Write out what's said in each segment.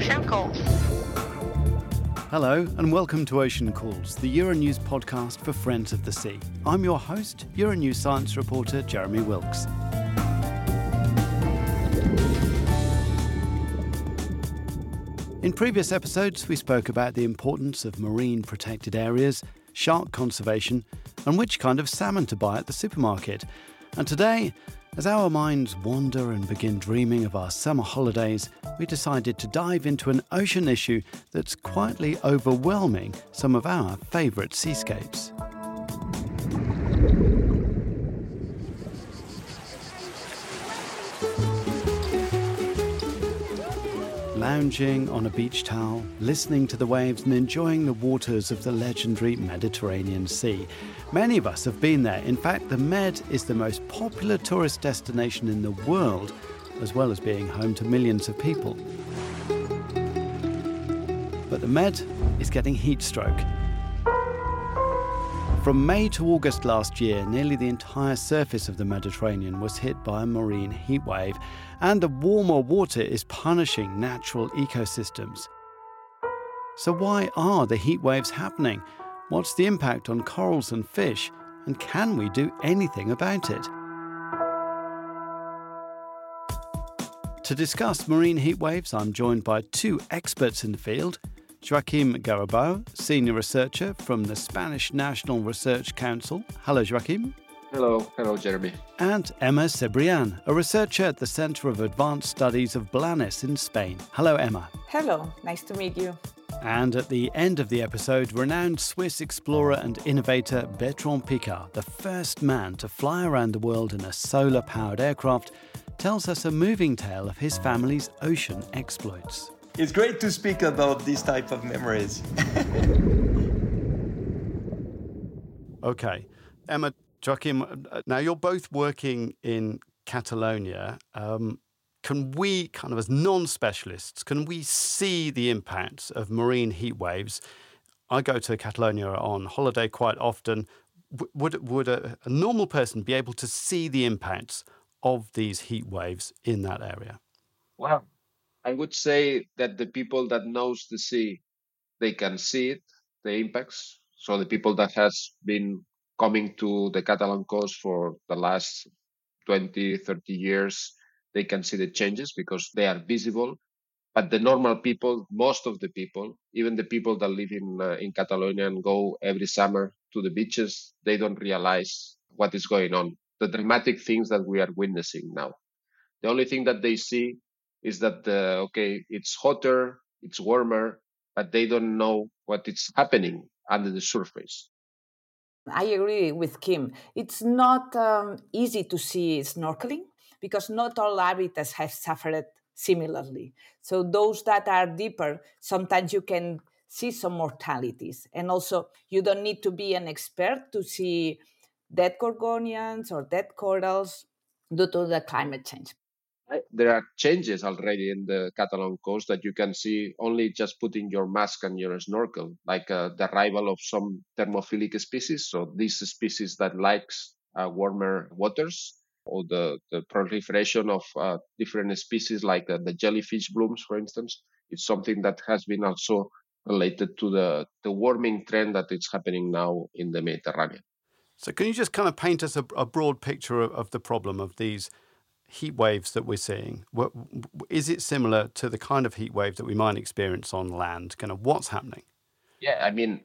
Ocean Calls. Hello, and welcome to Ocean Calls, the Euronews podcast for Friends of the Sea. I'm your host, Euronews science reporter Jeremy Wilks. In previous episodes, we spoke about the importance of marine protected areas, shark conservation, and which kind of salmon to buy at the supermarket. And today, as our minds wander and begin dreaming of our summer holidays, we decided to dive into an ocean issue that's quietly overwhelming some of our favourite seascapes. Lounging on a beach towel, listening to the waves, and enjoying the waters of the legendary Mediterranean Sea. Many of us have been there. In fact, the Med is the most popular tourist destination in the world, as well as being home to millions of people. But the Med is getting heat stroke. From May to August last year, nearly the entire surface of the Mediterranean was hit by a marine heatwave, and the warmer water is punishing natural ecosystems. So, why are the heat waves happening? What's the impact on corals and fish? And can we do anything about it? To discuss marine heat waves, I'm joined by two experts in the field Joaquim Garrabou, Senior Researcher from the Spanish National Research Council. Hello, Joaquim. Hello, hello, Jeremy. And Emma Cebrian, a researcher at the Centre of Advanced Studies of Blanes in Spain. Hello, Emma. Hello, nice to meet you. And at the end of the episode, renowned Swiss explorer and innovator Bertrand Piccard, the first man to fly around the world in a solar powered aircraft, tells us a moving tale of his family's ocean exploits. It's great to speak about these type of memories. okay. Emma, Joachim, now you're both working in Catalonia. Um, can we, kind of as non specialists, can we see the impacts of marine heat waves? I go to Catalonia on holiday quite often. would, would a, a normal person be able to see the impacts of these heat waves in that area? Well, I would say that the people that knows the sea, they can see it, the impacts. So the people that has been coming to the Catalan coast for the last 20, 30 years, they can see the changes because they are visible. But the normal people, most of the people, even the people that live in uh, in Catalonia and go every summer to the beaches, they don't realize what is going on. The dramatic things that we are witnessing now. The only thing that they see is that uh, okay, it's hotter, it's warmer, but they don't know what is happening under the surface. I agree with Kim. It's not um, easy to see snorkeling because not all habitats have suffered similarly. So those that are deeper, sometimes you can see some mortalities. And also, you don't need to be an expert to see dead gorgonians or dead corals due to the climate change. There are changes already in the Catalan coast that you can see only just putting your mask and your snorkel, like uh, the arrival of some thermophilic species. So these species that likes uh, warmer waters, or the, the proliferation of uh, different species like uh, the jellyfish blooms, for instance. It's something that has been also related to the, the warming trend that is happening now in the Mediterranean. So, can you just kind of paint us a, a broad picture of, of the problem of these heat waves that we're seeing, is it similar to the kind of heat wave that we might experience on land? Kind of what's happening? Yeah, I mean,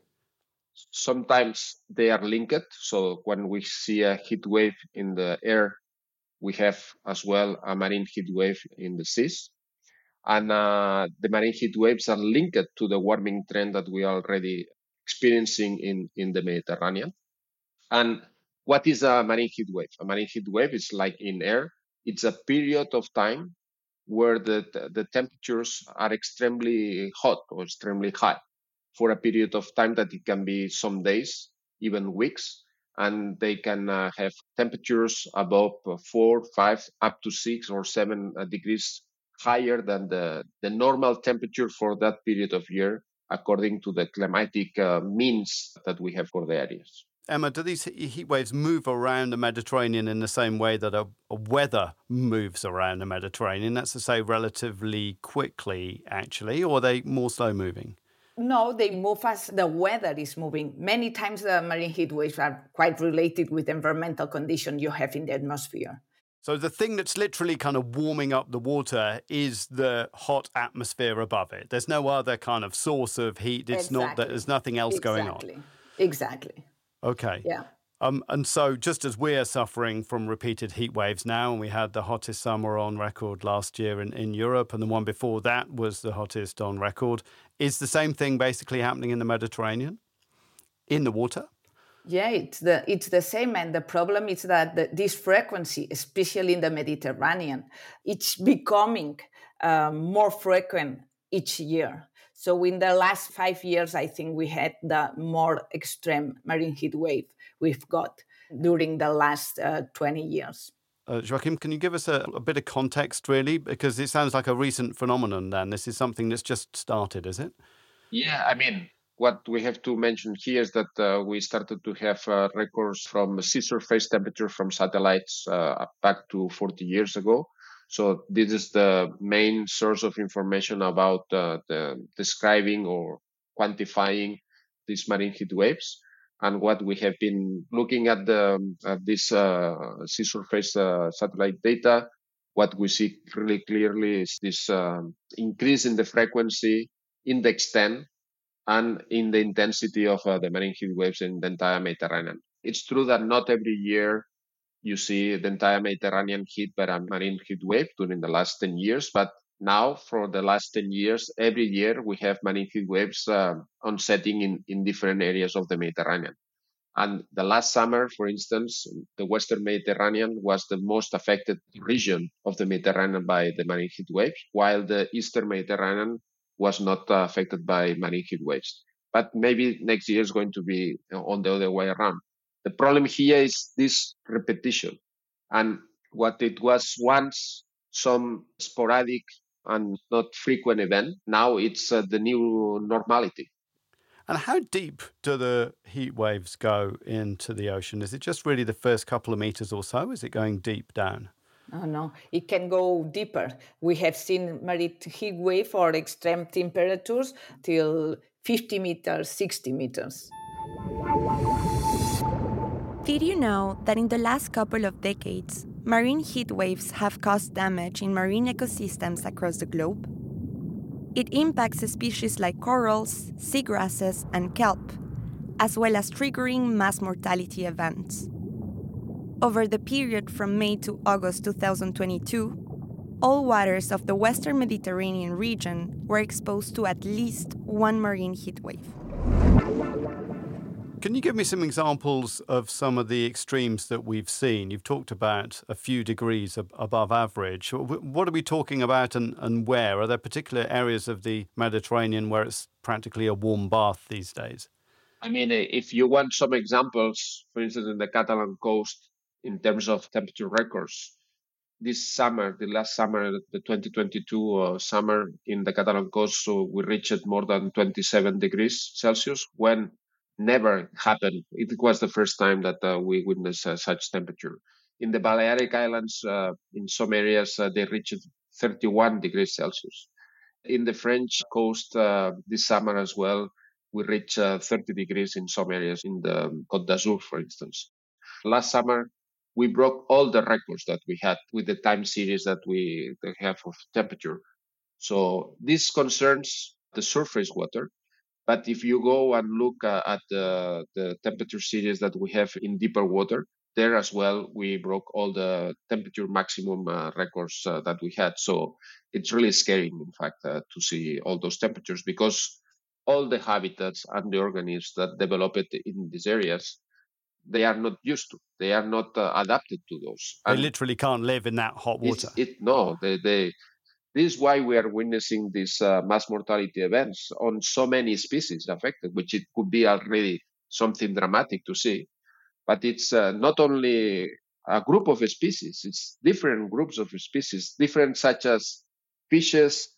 sometimes they are linked. So when we see a heat wave in the air, we have as well a marine heat wave in the seas. And uh, the marine heat waves are linked to the warming trend that we are already experiencing in, in the Mediterranean. And what is a marine heat wave? A marine heat wave is like in air, it's a period of time where the, the temperatures are extremely hot or extremely high for a period of time that it can be some days, even weeks, and they can uh, have temperatures above four, five, up to six or seven uh, degrees higher than the, the normal temperature for that period of year, according to the climatic uh, means that we have for the areas. Emma, do these heat waves move around the Mediterranean in the same way that a, a, weather moves around the Mediterranean? That's to say, relatively quickly, actually, or are they more slow moving? No, they move as the weather is moving. Many times the marine heat waves are quite related with environmental condition you have in the atmosphere. So the thing that's literally kind of warming up the water is the hot atmosphere above it. There's no other kind of source of heat. It's exactly. not that there's nothing else exactly. going on. Exactly. Okay. Yeah. Um, and so, just as we're suffering from repeated heat waves now, and we had the hottest summer on record last year in, in Europe, and the one before that was the hottest on record, is the same thing basically happening in the Mediterranean, in the water? Yeah, it's the it's the same, and the problem is that the, this frequency, especially in the Mediterranean, it's becoming um, more frequent each year. So in the last five years, I think we had the more extreme marine heat wave we've got during the last uh, 20 years. Uh, Joachim, can you give us a, a, bit of context, really? Because it sounds like a recent phenomenon, then. This is something that's just started, is it? Yeah, I mean, what we have to mention here is that uh, we started to have uh, records from sea surface temperature from satellites uh, back to 40 years ago. So this is the main source of information about uh, the describing or quantifying these marine heat waves. And what we have been looking at the at this uh, sea surface uh, satellite data, what we see really clearly is this um, increase in the frequency in the extent and in the intensity of uh, the marine heat waves in the entire Mediterranean. It's true that not every year you see the entire Mediterranean hit by a marine heat wave during the last 10 years. But now, for the last 10 years, every year we have marine heat waves uh, on setting in, in different areas of the Mediterranean. And the last summer, for instance, the Western Mediterranean was the most affected region of the Mediterranean by the marine heat waves, while the Eastern Mediterranean was not uh, affected by marine heat waves. But maybe next year is going to be on the other way around. The problem here is this repetition. And what it was once some sporadic and not frequent event, now it's uh, the new normality. And how deep do the heat waves go into the ocean? Is it just really the first couple of meters or so? Is it going deep down? Oh, no, it can go deeper. We have seen marine heat wave or extreme temperatures till 50 meters, 60 meters. Did you know that in the last couple of decades, marine heat waves have caused damage in marine ecosystems across the globe? It impacts species like corals, seagrasses, and kelp, as well as triggering mass mortality events. Over the period from May to August 2022, all waters of the Western Mediterranean region were exposed to at least one marine heat wave. Can you give me some examples of some of the extremes that we've seen? You've talked about a few degrees ab- above average. What are we talking about and, and where? Are there particular areas of the Mediterranean where it's practically a warm bath these days? I mean, if you want some examples, for instance, in the Catalan coast, in terms of temperature records, this summer, the last summer, the 2022 uh, summer in the Catalan coast, so we reached more than 27 degrees Celsius when never happened. It was the first time that uh, we witnessed uh, such temperature. In the Balearic Islands, uh, in some areas, uh, they reached 31 degrees Celsius. In the French coast uh, this summer as well, we reached uh, 30 degrees in some areas in the Côte d'Azur, for instance. Last summer, we broke all the records that we had with the time series that we have of temperature. So this concerns the surface water, but if you go and look uh, at the, the temperature series that we have in deeper water, there as well, we broke all the temperature maximum uh, records uh, that we had. So it's really scary, in fact, uh, to see all those temperatures because all the habitats and the organisms that develop it in these areas, they are not used to. They are not uh, adapted to those. And they literally can't live in that hot water. It, no, they, they this is why we are witnessing these uh, mass mortality events on so many species affected, which it could be already something dramatic to see. But it's uh, not only a group of species, it's different groups of species, different such as fishes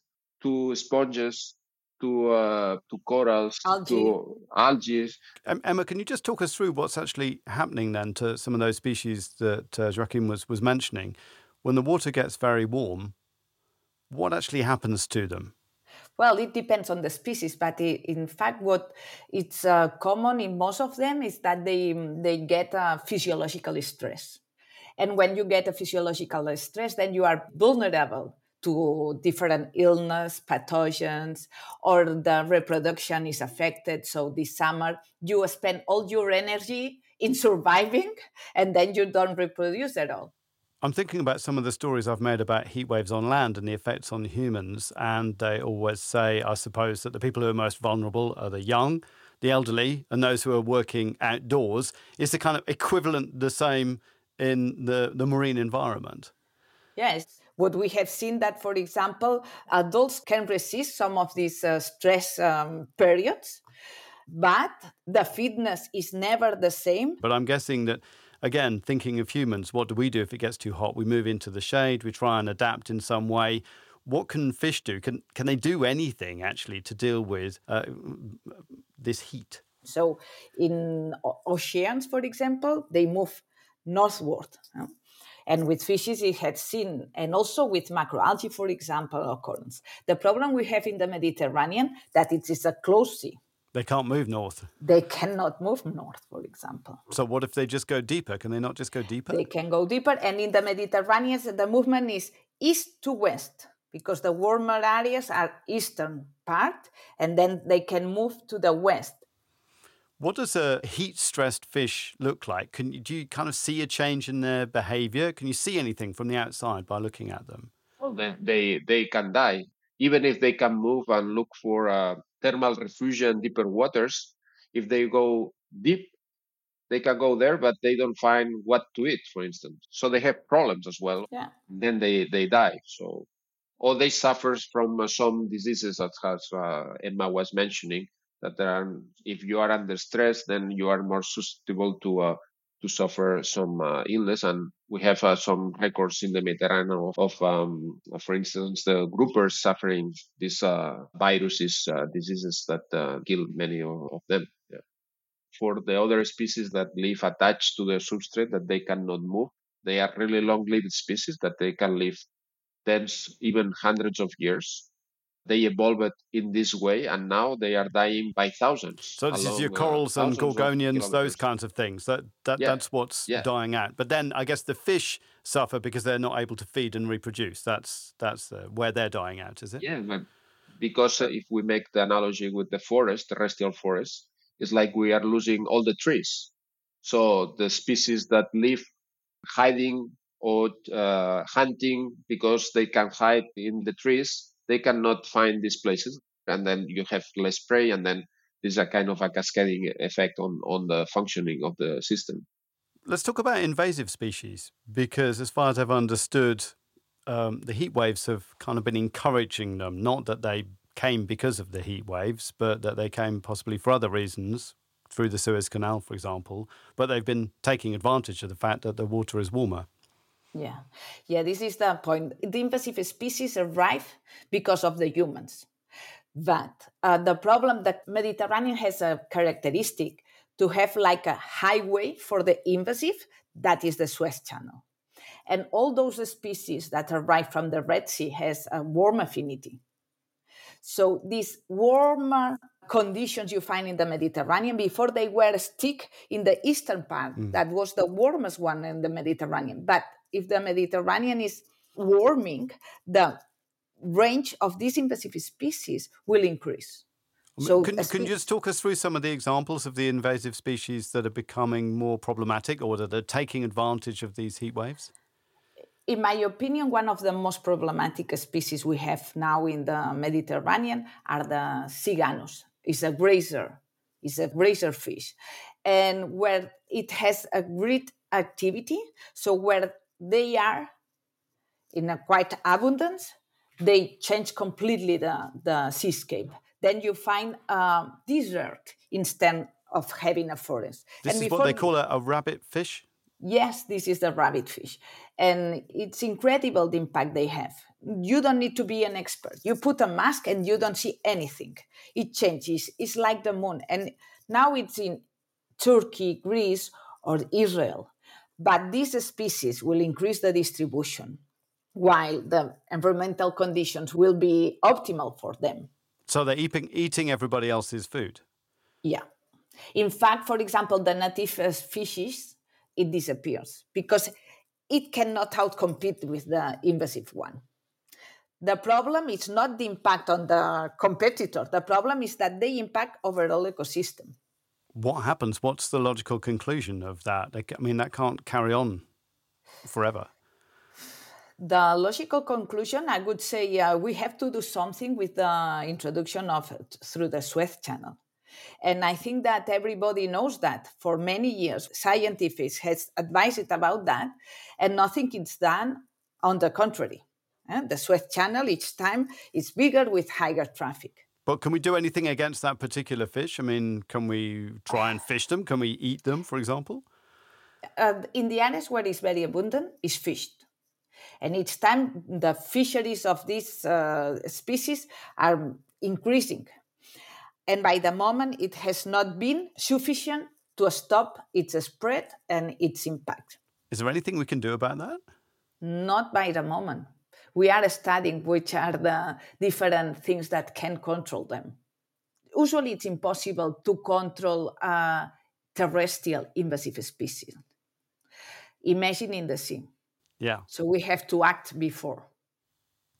to sponges to uh, to corals Algae. to algae. Um, Emma, can you just talk us through what's actually happening then to some of those species that uh, Joachim was, was mentioning? When the water gets very warm, what actually happens to them? Well, it depends on the species, but in fact, what it's uh, common in most of them is that they they get a physiological stress, and when you get a physiological stress, then you are vulnerable to different illness, pathogens, or the reproduction is affected. So this summer, you spend all your energy in surviving, and then you don't reproduce at all. I'm thinking about some of the stories I've made about heat waves on land and the effects on humans. And they always say, I suppose, that the people who are most vulnerable are the young, the elderly, and those who are working outdoors. Is the kind of equivalent the same in the, the marine environment? Yes. What we have seen that, for example, adults can resist some of these uh, stress um, periods, but the fitness is never the same. But I'm guessing that, again, thinking of humans, what do we do if it gets too hot? We move into the shade, we try and adapt in some way. What can fish do? Can, can they do anything actually to deal with uh, this heat? So, in oceans, for example, they move northward. And with fishes, it had seen, and also with macroalgae, for example, occurrence. The problem we have in the Mediterranean that it is a closed sea. They can't move north. They cannot move north, for example. So what if they just go deeper? Can they not just go deeper? They can go deeper. And in the Mediterranean, the movement is east to west because the warmer areas are eastern part, and then they can move to the west. What does a heat-stressed fish look like? Can you, do you kind of see a change in their behavior? Can you see anything from the outside by looking at them? Well, then they they can die even if they can move and look for uh, thermal refuge in deeper waters. If they go deep, they can go there, but they don't find what to eat, for instance. So they have problems as well. Yeah. Then they they die. So or they suffer from uh, some diseases that as uh, Emma was mentioning that there are if you are under stress then you are more susceptible to uh, to suffer some uh, illness and we have uh, some records in the Mediterranean of, of um, for instance the groupers suffering these uh, viruses uh, diseases that uh, kill many of, of them yeah. for the other species that live attached to the substrate that they cannot move they are really long-lived species that they can live tens even hundreds of years they evolved in this way and now they are dying by thousands. So this is your uh, corals and gorgonians, those kinds of things. That, that Yeah. that's what's Yeah. dying out. But then I guess the fish suffer because they're not able to feed and reproduce. That's that's uh, where they're dying out, is it? Yeah, because uh, if we make the analogy with the forest, terrestrial forest, it's like we are losing all the trees. So the species that live hiding or uh, hunting because they can hide in the trees, they cannot find these places, and then you have less prey, and then there's a kind of a cascading effect on on the functioning of the system. Let's talk about invasive species because, as far as I've understood, um, the heat waves have kind of been encouraging them. Not that they came because of the heat waves, but that they came possibly for other reasons, through the Suez Canal, for example. But they've been taking advantage of the fact that the water is warmer. Yeah, yeah, this is the point. The invasive species arrive because of the humans. But uh, the problem that Mediterranean has a characteristic to have like a highway for the invasive, that is the Suez Channel. And all those species that arrive from the Red Sea has a warm affinity. So these warmer conditions you find in the Mediterranean before they were stick in the eastern part. That was the warmest one in the Mediterranean. But if the Mediterranean is warming, the range of these invasive species will increase. So can, can you just talk us through some of the examples of the invasive species that are becoming more problematic or that are taking advantage of these heat waves? in my opinion, one of the most problematic species we have now in the Mediterranean are the Siganus. It's a grazer, it's a grazer fish, and where it has a great activity. So where they are in a quite abundance, they change completely the, the seascape. Then you find uh, a desert instead of having a forest. This And is what they call a, a rabbit fish. Yes, this is the rabbit fish. And it's incredible the impact they have. you don't need to be an expert. You put a mask and you don't see anything. It changes. It's like the moon. And now it's in Turkey, Greece, or Israel. But these species will increase the distribution while the environmental conditions will be optimal for them. So they're eating, eating everybody else's food? Yeah. In fact, for example, the native uh, species, it disappears because it cannot outcompete with the invasive one. The problem is not the impact on the competitor. The problem is that they impact overall ecosystem. What happens? What's the logical conclusion of that? I mean, that can't carry on forever. The logical conclusion, I would say, uh, we have to do something with the introduction of through the Suez Channel. And I think that everybody knows that for many years, scientists has advised about that, and nothing is done. On the contrary, eh? the Suez Channel each time is bigger with higher traffic. But can we do anything against that particular fish? I mean, can we try and fish them? Can we eat them, for example? Uh, in the areas where it's very abundant, is fished. And each time the fisheries of these uh, species are increasing and by the moment it has not been sufficient to stop its spread and its impact. Is there anything we can do about that? Not by the moment. We are studying which are the different things that can control them. Usually, it's impossible to control a terrestrial invasive species. Imagine in the sea. Yeah. So we have to act before.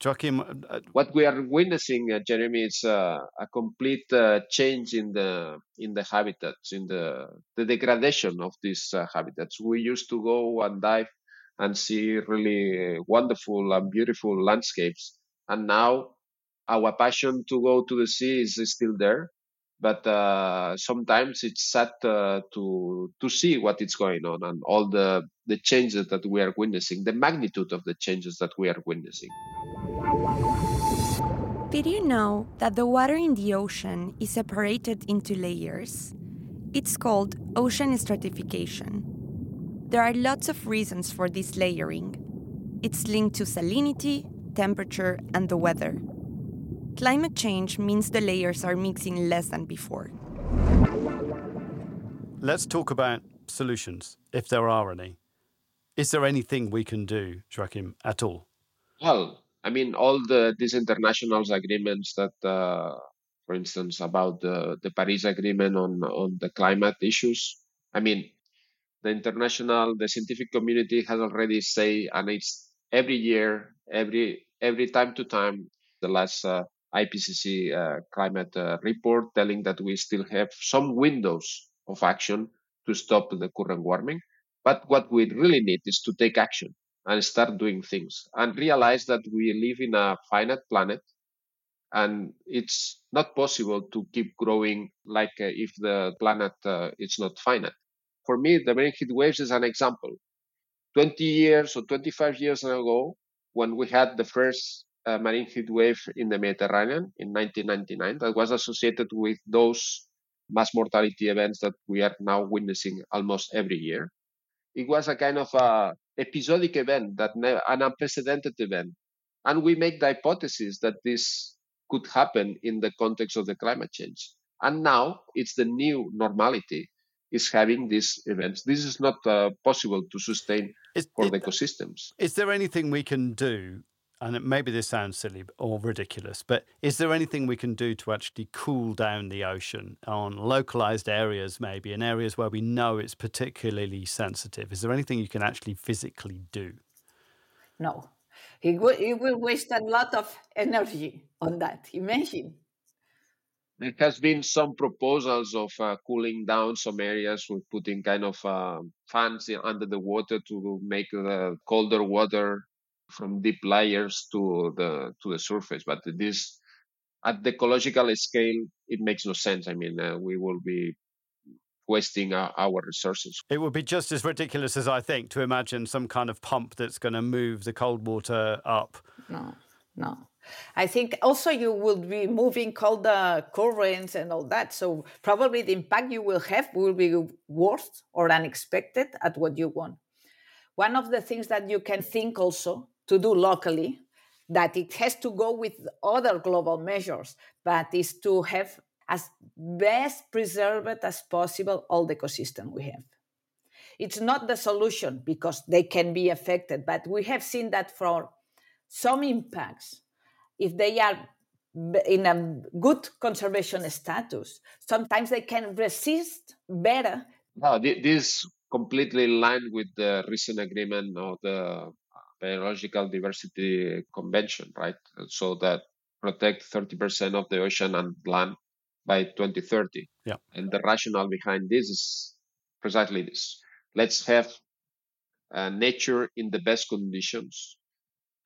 Joachim, uh, what we are witnessing, uh, Jeremy, is uh, a complete uh, change in the in the habitats, in the the degradation of these uh, habitats. We used to go and dive and see really wonderful and beautiful landscapes, and now our passion to go to the sea is, still there, but uh, sometimes it's sad uh, to to see what is going on and all the the changes that we are witnessing, the magnitude of the changes that we are witnessing. Did you know that the water in the ocean is separated into layers? It's called ocean stratification. There are lots of reasons for this layering. It's linked to salinity, temperature, and the weather. Climate change means the layers are mixing less than before. Let's talk about solutions, if there are any. Is there anything we can do, Joachim, at all? Well, I mean, all the these international agreements that, uh, for instance, about the, the Paris Agreement on on the climate issues. I mean, the international, the scientific community has already say, and it's every year, every every time to time, the last uh, IPCC uh, climate uh, report telling that we still have some windows of action to stop the current warming. But what we really need is to take action and start doing things and realize that we live in a finite planet and it's not possible to keep growing like uh, if the planet uh, is not finite. For me, the marine heat waves is an example. 20 years or 25 years ago, when we had the first uh, marine heat wave in the Mediterranean in 1999, that was associated with those mass mortality events that we are now witnessing almost every year. It was a kind of a episodic event, that ne- an unprecedented event. And we make the hypothesis that this could happen in the context of the climate change. And now it's the new normality is having these events. This is not uh, possible to sustain is, for the ecosystems. Is there anything we can do and maybe this sounds silly or ridiculous, but is there anything we can do to actually cool down the ocean on localized areas, maybe in areas where we know it's particularly sensitive? Is there anything you can actually physically do? No. It will, it will waste a lot of energy on that. Imagine. There has been some proposals of uh, cooling down some areas with putting kind of uh, fans under the water to make the colder water from deep layers to the to the surface. But this at the ecological scale, it makes no sense. I mean, uh, we will be wasting our, our, resources. It would be just as ridiculous as I think to imagine some kind of pump that's going to move the cold water up. No, no. I think also you will be moving cold uh, currents and all that. So probably the impact you will have will be worse or unexpected at what you want. One of the things that you can think also to do locally that it has to go with other global measures, but is to have as best preserved as possible all the ecosystem we have. It's not the solution because they can be affected, but we have seen that for some impacts, if they are in a good conservation status, sometimes they can resist better. No, this completely in line with the recent agreement of the Biological Diversity Convention, right? So that protect 30% of the ocean and land by 2030. Yeah. And the rationale behind this is precisely this. Let's have uh, nature in the best conditions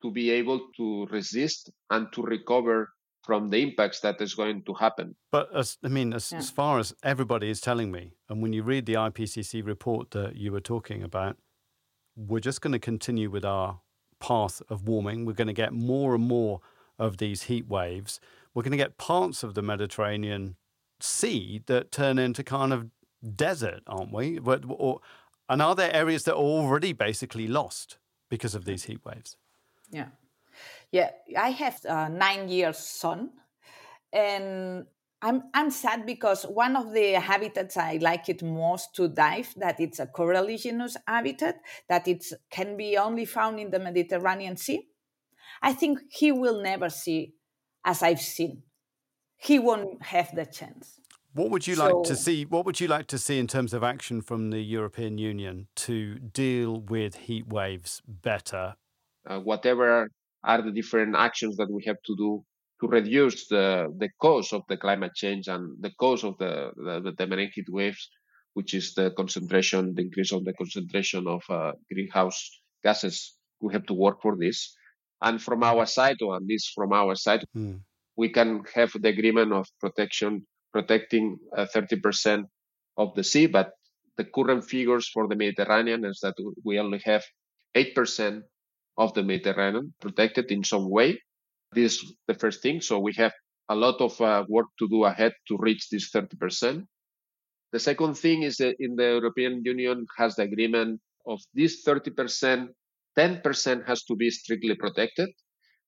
to be able to resist and to recover from the impacts that is going to happen. But as, I mean, as, yeah. as far as everybody is telling me, and when you read the IPCC report that you were talking about, we're just going to continue with our path of warming. We're going to get more and more of these heat waves. We're going to get parts of the Mediterranean Sea that turn into kind of desert, aren't we? But, or, and are there areas that are already basically lost because of these heat waves? Yeah. Yeah, I have a nine years son, and I'm I'm sad because one of the habitats I like it most to dive that it's a coralligenous habitat that it can be only found in the Mediterranean Sea. I think he will never see as I've seen. He won't have the chance. What would you so, like to see? What would you like to see in terms of action from the European Union to deal with heat waves better? Uh, whatever are the different actions that we have to do to reduce the, the cause of the climate change and the cause of the, the, the marine heat waves, which is the concentration, the increase of the concentration of uh, greenhouse gases. We have to work for this. And from our side, or at least from our side, mm. we can have the agreement of protection, protecting uh, 30% of the sea. But the current figures for the Mediterranean is that we only have 8% of the Mediterranean protected in some way. This is the first thing. So we have a lot of uh, work to do ahead to reach this 30%. The second thing is that in the European Union has the agreement of this 30%, 10% has to be strictly protected.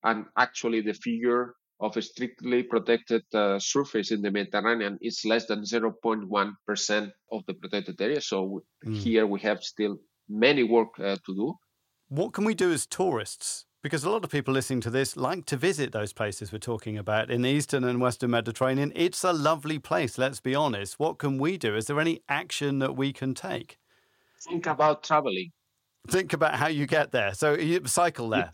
And actually the figure of a strictly protected uh, surface in the Mediterranean is less than 0.1% of the protected area. So mm. here we have still many work uh, to do. What can we do as tourists? Because a lot of people listening to this like to visit those places we're talking about in the Eastern and Western Mediterranean. It's a lovely place, let's be honest. What can we do? Is there any action that we can take? Think about traveling. Think about how you get there. So you cycle there.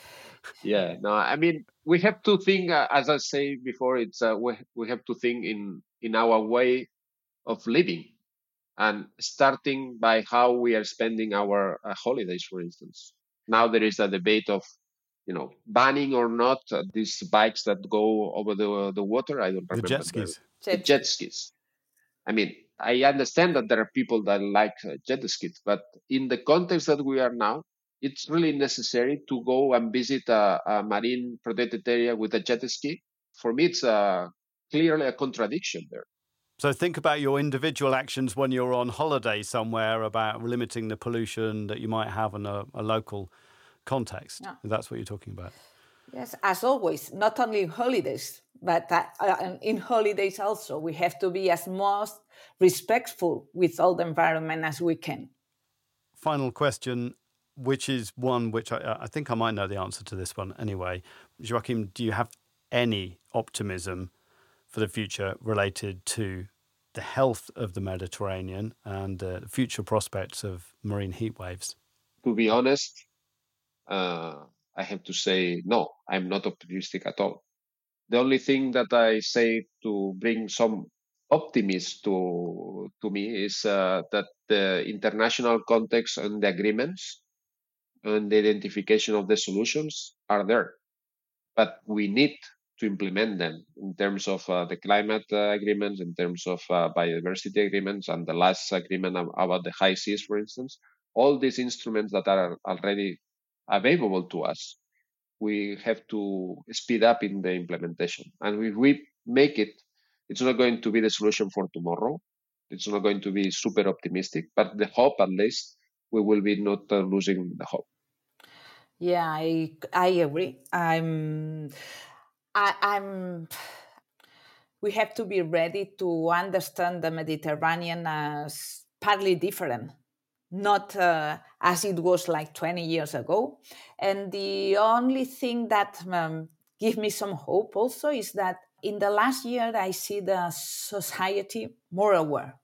yeah, no, I mean, we have to think, uh, as I say before, it's uh, we, we have to think in, in our way of living and starting by how we are spending our uh, holidays, for instance. Now there is a debate of, you know, banning or not uh, these bikes that go over the the water. I don't remember the jet skis. The, the jet skis. I mean, I understand that there are people that like uh, jet skis, but in the context that we are now, it's really necessary to go and visit a, a marine protected area with a jet ski. For me, it's a, uh, clearly a contradiction there. So think about your individual actions when you're on holiday somewhere about limiting the pollution that you might have in a, a local context. Yeah. That's what you're talking about. Yes, as always, not only in holidays, but uh, in holidays also, we have to be as most respectful with all the environment as we can. Final question, which is one which I, I think I might know the answer to this one anyway. Joachim, do you have any optimism for the future related to the health of the Mediterranean and the future prospects of marine heat waves? To be honest, uh, I have to say no, I'm not optimistic at all. The only thing that I say to bring some optimism to to me is uh, that the international context and the agreements and the identification of the solutions are there, but we need to implement them in terms of uh, the climate uh, agreements, in terms of uh, biodiversity agreements, and the last agreement about the high seas, for instance. All these instruments that are already available to us, we have to speed up in the implementation. And if we make it, it's not going to be the solution for tomorrow. It's not going to be super optimistic, but the hope, at least, we will be not uh, losing the hope. Yeah, I I agree. I'm I, I'm we have to be ready to understand the Mediterranean as partly different, not uh, as it was like 20 years ago. And the only thing that um, gives me some hope also is that in the last year, I see the society more aware.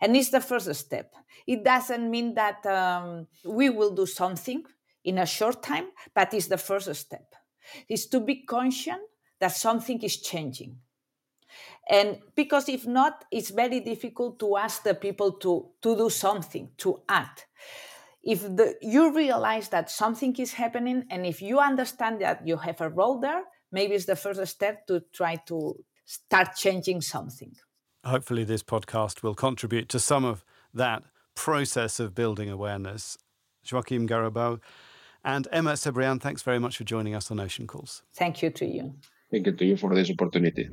And it's the first step. It doesn't mean that um, we will do something in a short time, but it's the first step. It's to be conscious that something is changing. And because if not it's very difficult to ask the people to to do something to act. If the, you realize that something is happening and if you understand that you have a role there maybe it's the first step to try to start changing something. Hopefully this podcast will contribute to some of that process of building awareness. Joachim Garrabou and emma cebrian thanks very much for joining us on ocean calls thank you to you thank you to you for this opportunity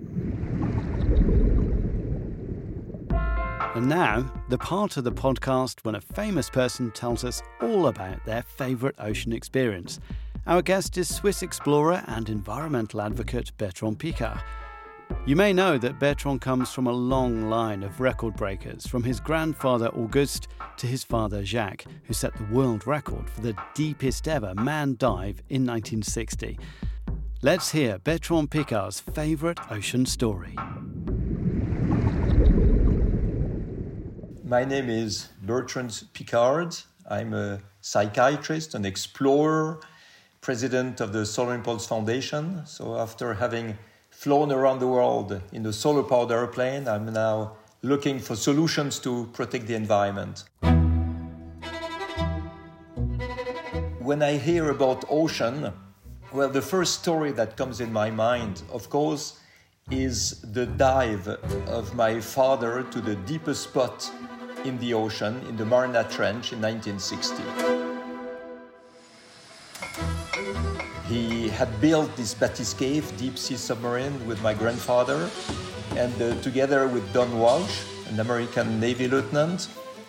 And now, the part of the podcast when a famous person tells us all about their favourite ocean experience. Our guest is Swiss explorer and environmental advocate Bertrand Piccard. You may know that Bertrand comes from a long line of record breakers, from his grandfather Auguste to his father Jacques, who set the world record for the deepest ever man dive in 1960. Let's hear Bertrand Piccard's favourite ocean story. My name is Bertrand Piccard. I'm a psychiatrist, an explorer, president of the Solar Impulse Foundation. So, after having flown around the world in a solar powered airplane, I'm now looking for solutions to protect the environment. When I hear about ocean, well, the first story that comes in my mind, of course, is the dive of my father to the deepest spot in the ocean in the Mariana Trench in 1960. He had built this Bathyscaphe deep sea submarine with my grandfather, and uh, together with Don Walsh, an American Navy lieutenant,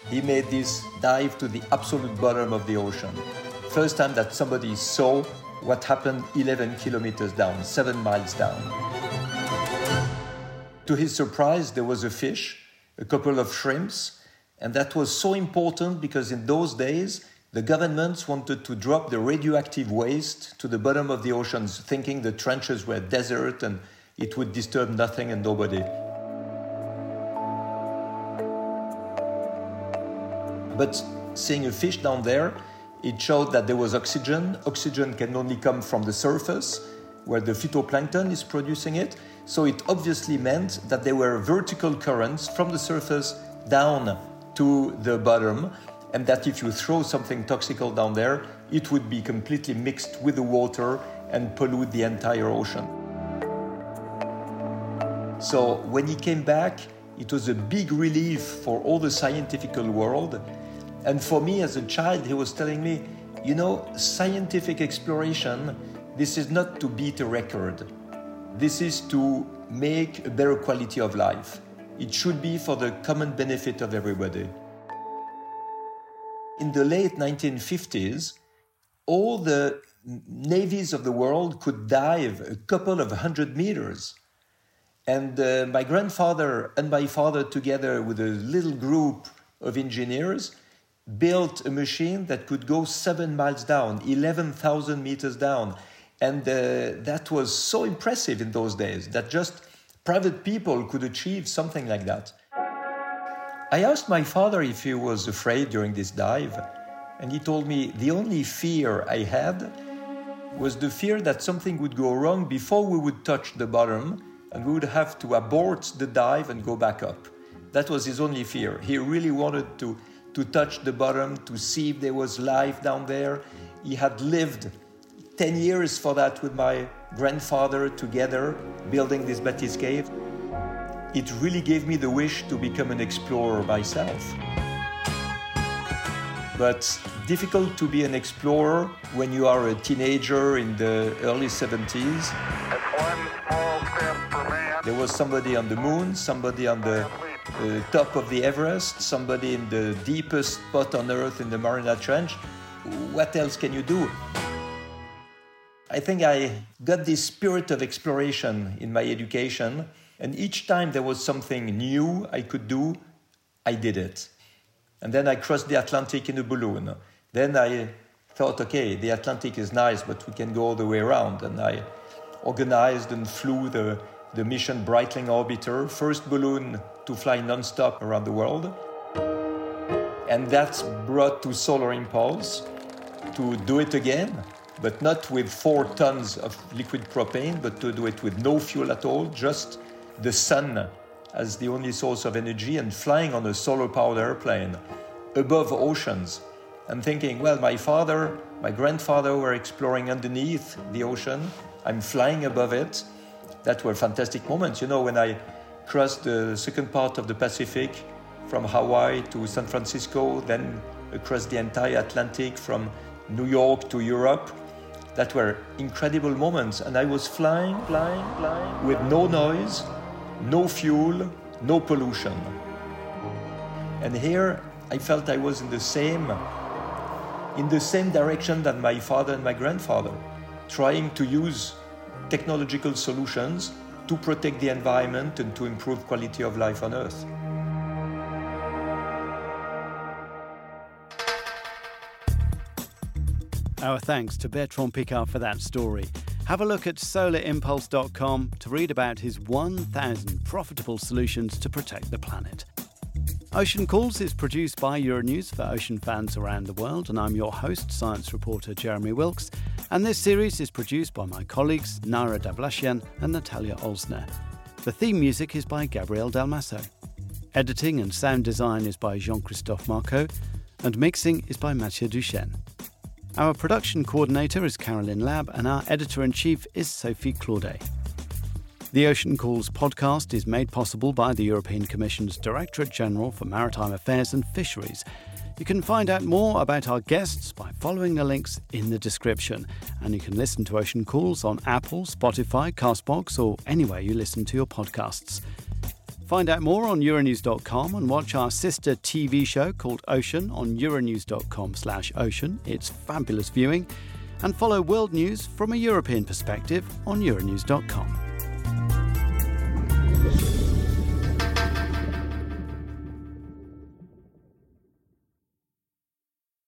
he made this dive to the absolute bottom of the ocean. First time that somebody saw what happened 11 kilometers down, seven miles down. To his surprise, there was a fish, a couple of shrimps, and that was so important because in those days, the governments wanted to drop the radioactive waste to the bottom of the oceans, thinking the trenches were desert and it would disturb nothing and nobody. But seeing a fish down there, it showed that there was oxygen. Oxygen can only come from the surface, where the phytoplankton is producing it. So it obviously meant that there were vertical currents from the surface down to the bottom, and that if you throw something toxical down there, it would be completely mixed with the water and pollute the entire ocean. So when he came back, it was a big relief for all the scientific world. And for me as a child, he was telling me, you know, scientific exploration, this is not to beat a record. This is to make a better quality of life. It should be for the common benefit of everybody. In the late 1950s, all the navies of the world could dive a couple of hundred meters. And uh, my grandfather and my father, together with a little group of engineers, built a machine that could go seven miles down, 11,000 meters down. And uh, that was so impressive in those days that just private people could achieve something like that. I asked my father if he was afraid during this dive, and he told me the only fear I had was the fear that something would go wrong before we would touch the bottom and we would have to abort the dive and go back up. That was his only fear. He really wanted to, to touch the bottom to see if there was life down there. He had lived 10 years for that with my grandfather together building this Bathyscaphe. It really gave me the wish to become an explorer myself. But difficult to be an explorer when you are a teenager in the early 70s. There was somebody on the moon, somebody on the uh, top of the Everest, somebody in the deepest spot on Earth in the Mariana Trench. What else can you do? I think I got this spirit of exploration in my education. And each time there was something new I could do, I did it. And then I crossed the Atlantic in a balloon. Then I thought, okay, the Atlantic is nice, but we can go all the way around. And I organized and flew the, the mission Breitling Orbiter, first balloon to fly nonstop around the world. And that's brought to Solar Impulse to do it again, but not with four tons of liquid propane, but to do it with no fuel at all, just the sun as the only source of energy and flying on a solar powered airplane above oceans. I'm thinking, well, my father, my grandfather were exploring underneath the ocean. I'm flying above it. That were fantastic moments. You know, when I crossed the second part of the Pacific from Hawaii to San Francisco, then across the entire Atlantic from New York to Europe, that were incredible moments. And I was flying, flying, flying with no noise, no fuel, no pollution. And here I felt I was in the same in the same direction that my father and my grandfather, trying to use technological solutions to protect the environment and to improve quality of life on Earth. Our thanks to Bertrand Piccard for that story. Have a look at solarimpulse.com to read about his 1,000 profitable solutions to protect the planet. Ocean Calls is produced by Euronews for ocean fans around the world, and I'm your host, science reporter Jeremy Wilks. And this series is produced by my colleagues Naira Davlashyan and Natalia Oelsner. The theme music is by Gabriel Dalmasso. Editing and sound design is by Jean Christophe Marcaud, and mixing is by Matthieu Duchaine. Our production coordinator is Carolyne Labbe, and our editor in chief is Sophie Claudet. The Ocean Calls podcast is made possible by the European Commission's Directorate General for Maritime Affairs and Fisheries. You can find out more about our guests by following the links in the description. And you can listen to Ocean Calls on Apple, Spotify, Castbox, or anywhere you listen to your podcasts. Find out more on Euronews.com and watch our sister TV show called Ocean on Euronews.com slash Ocean. It's fabulous viewing. And follow world news from a European perspective on Euronews.com.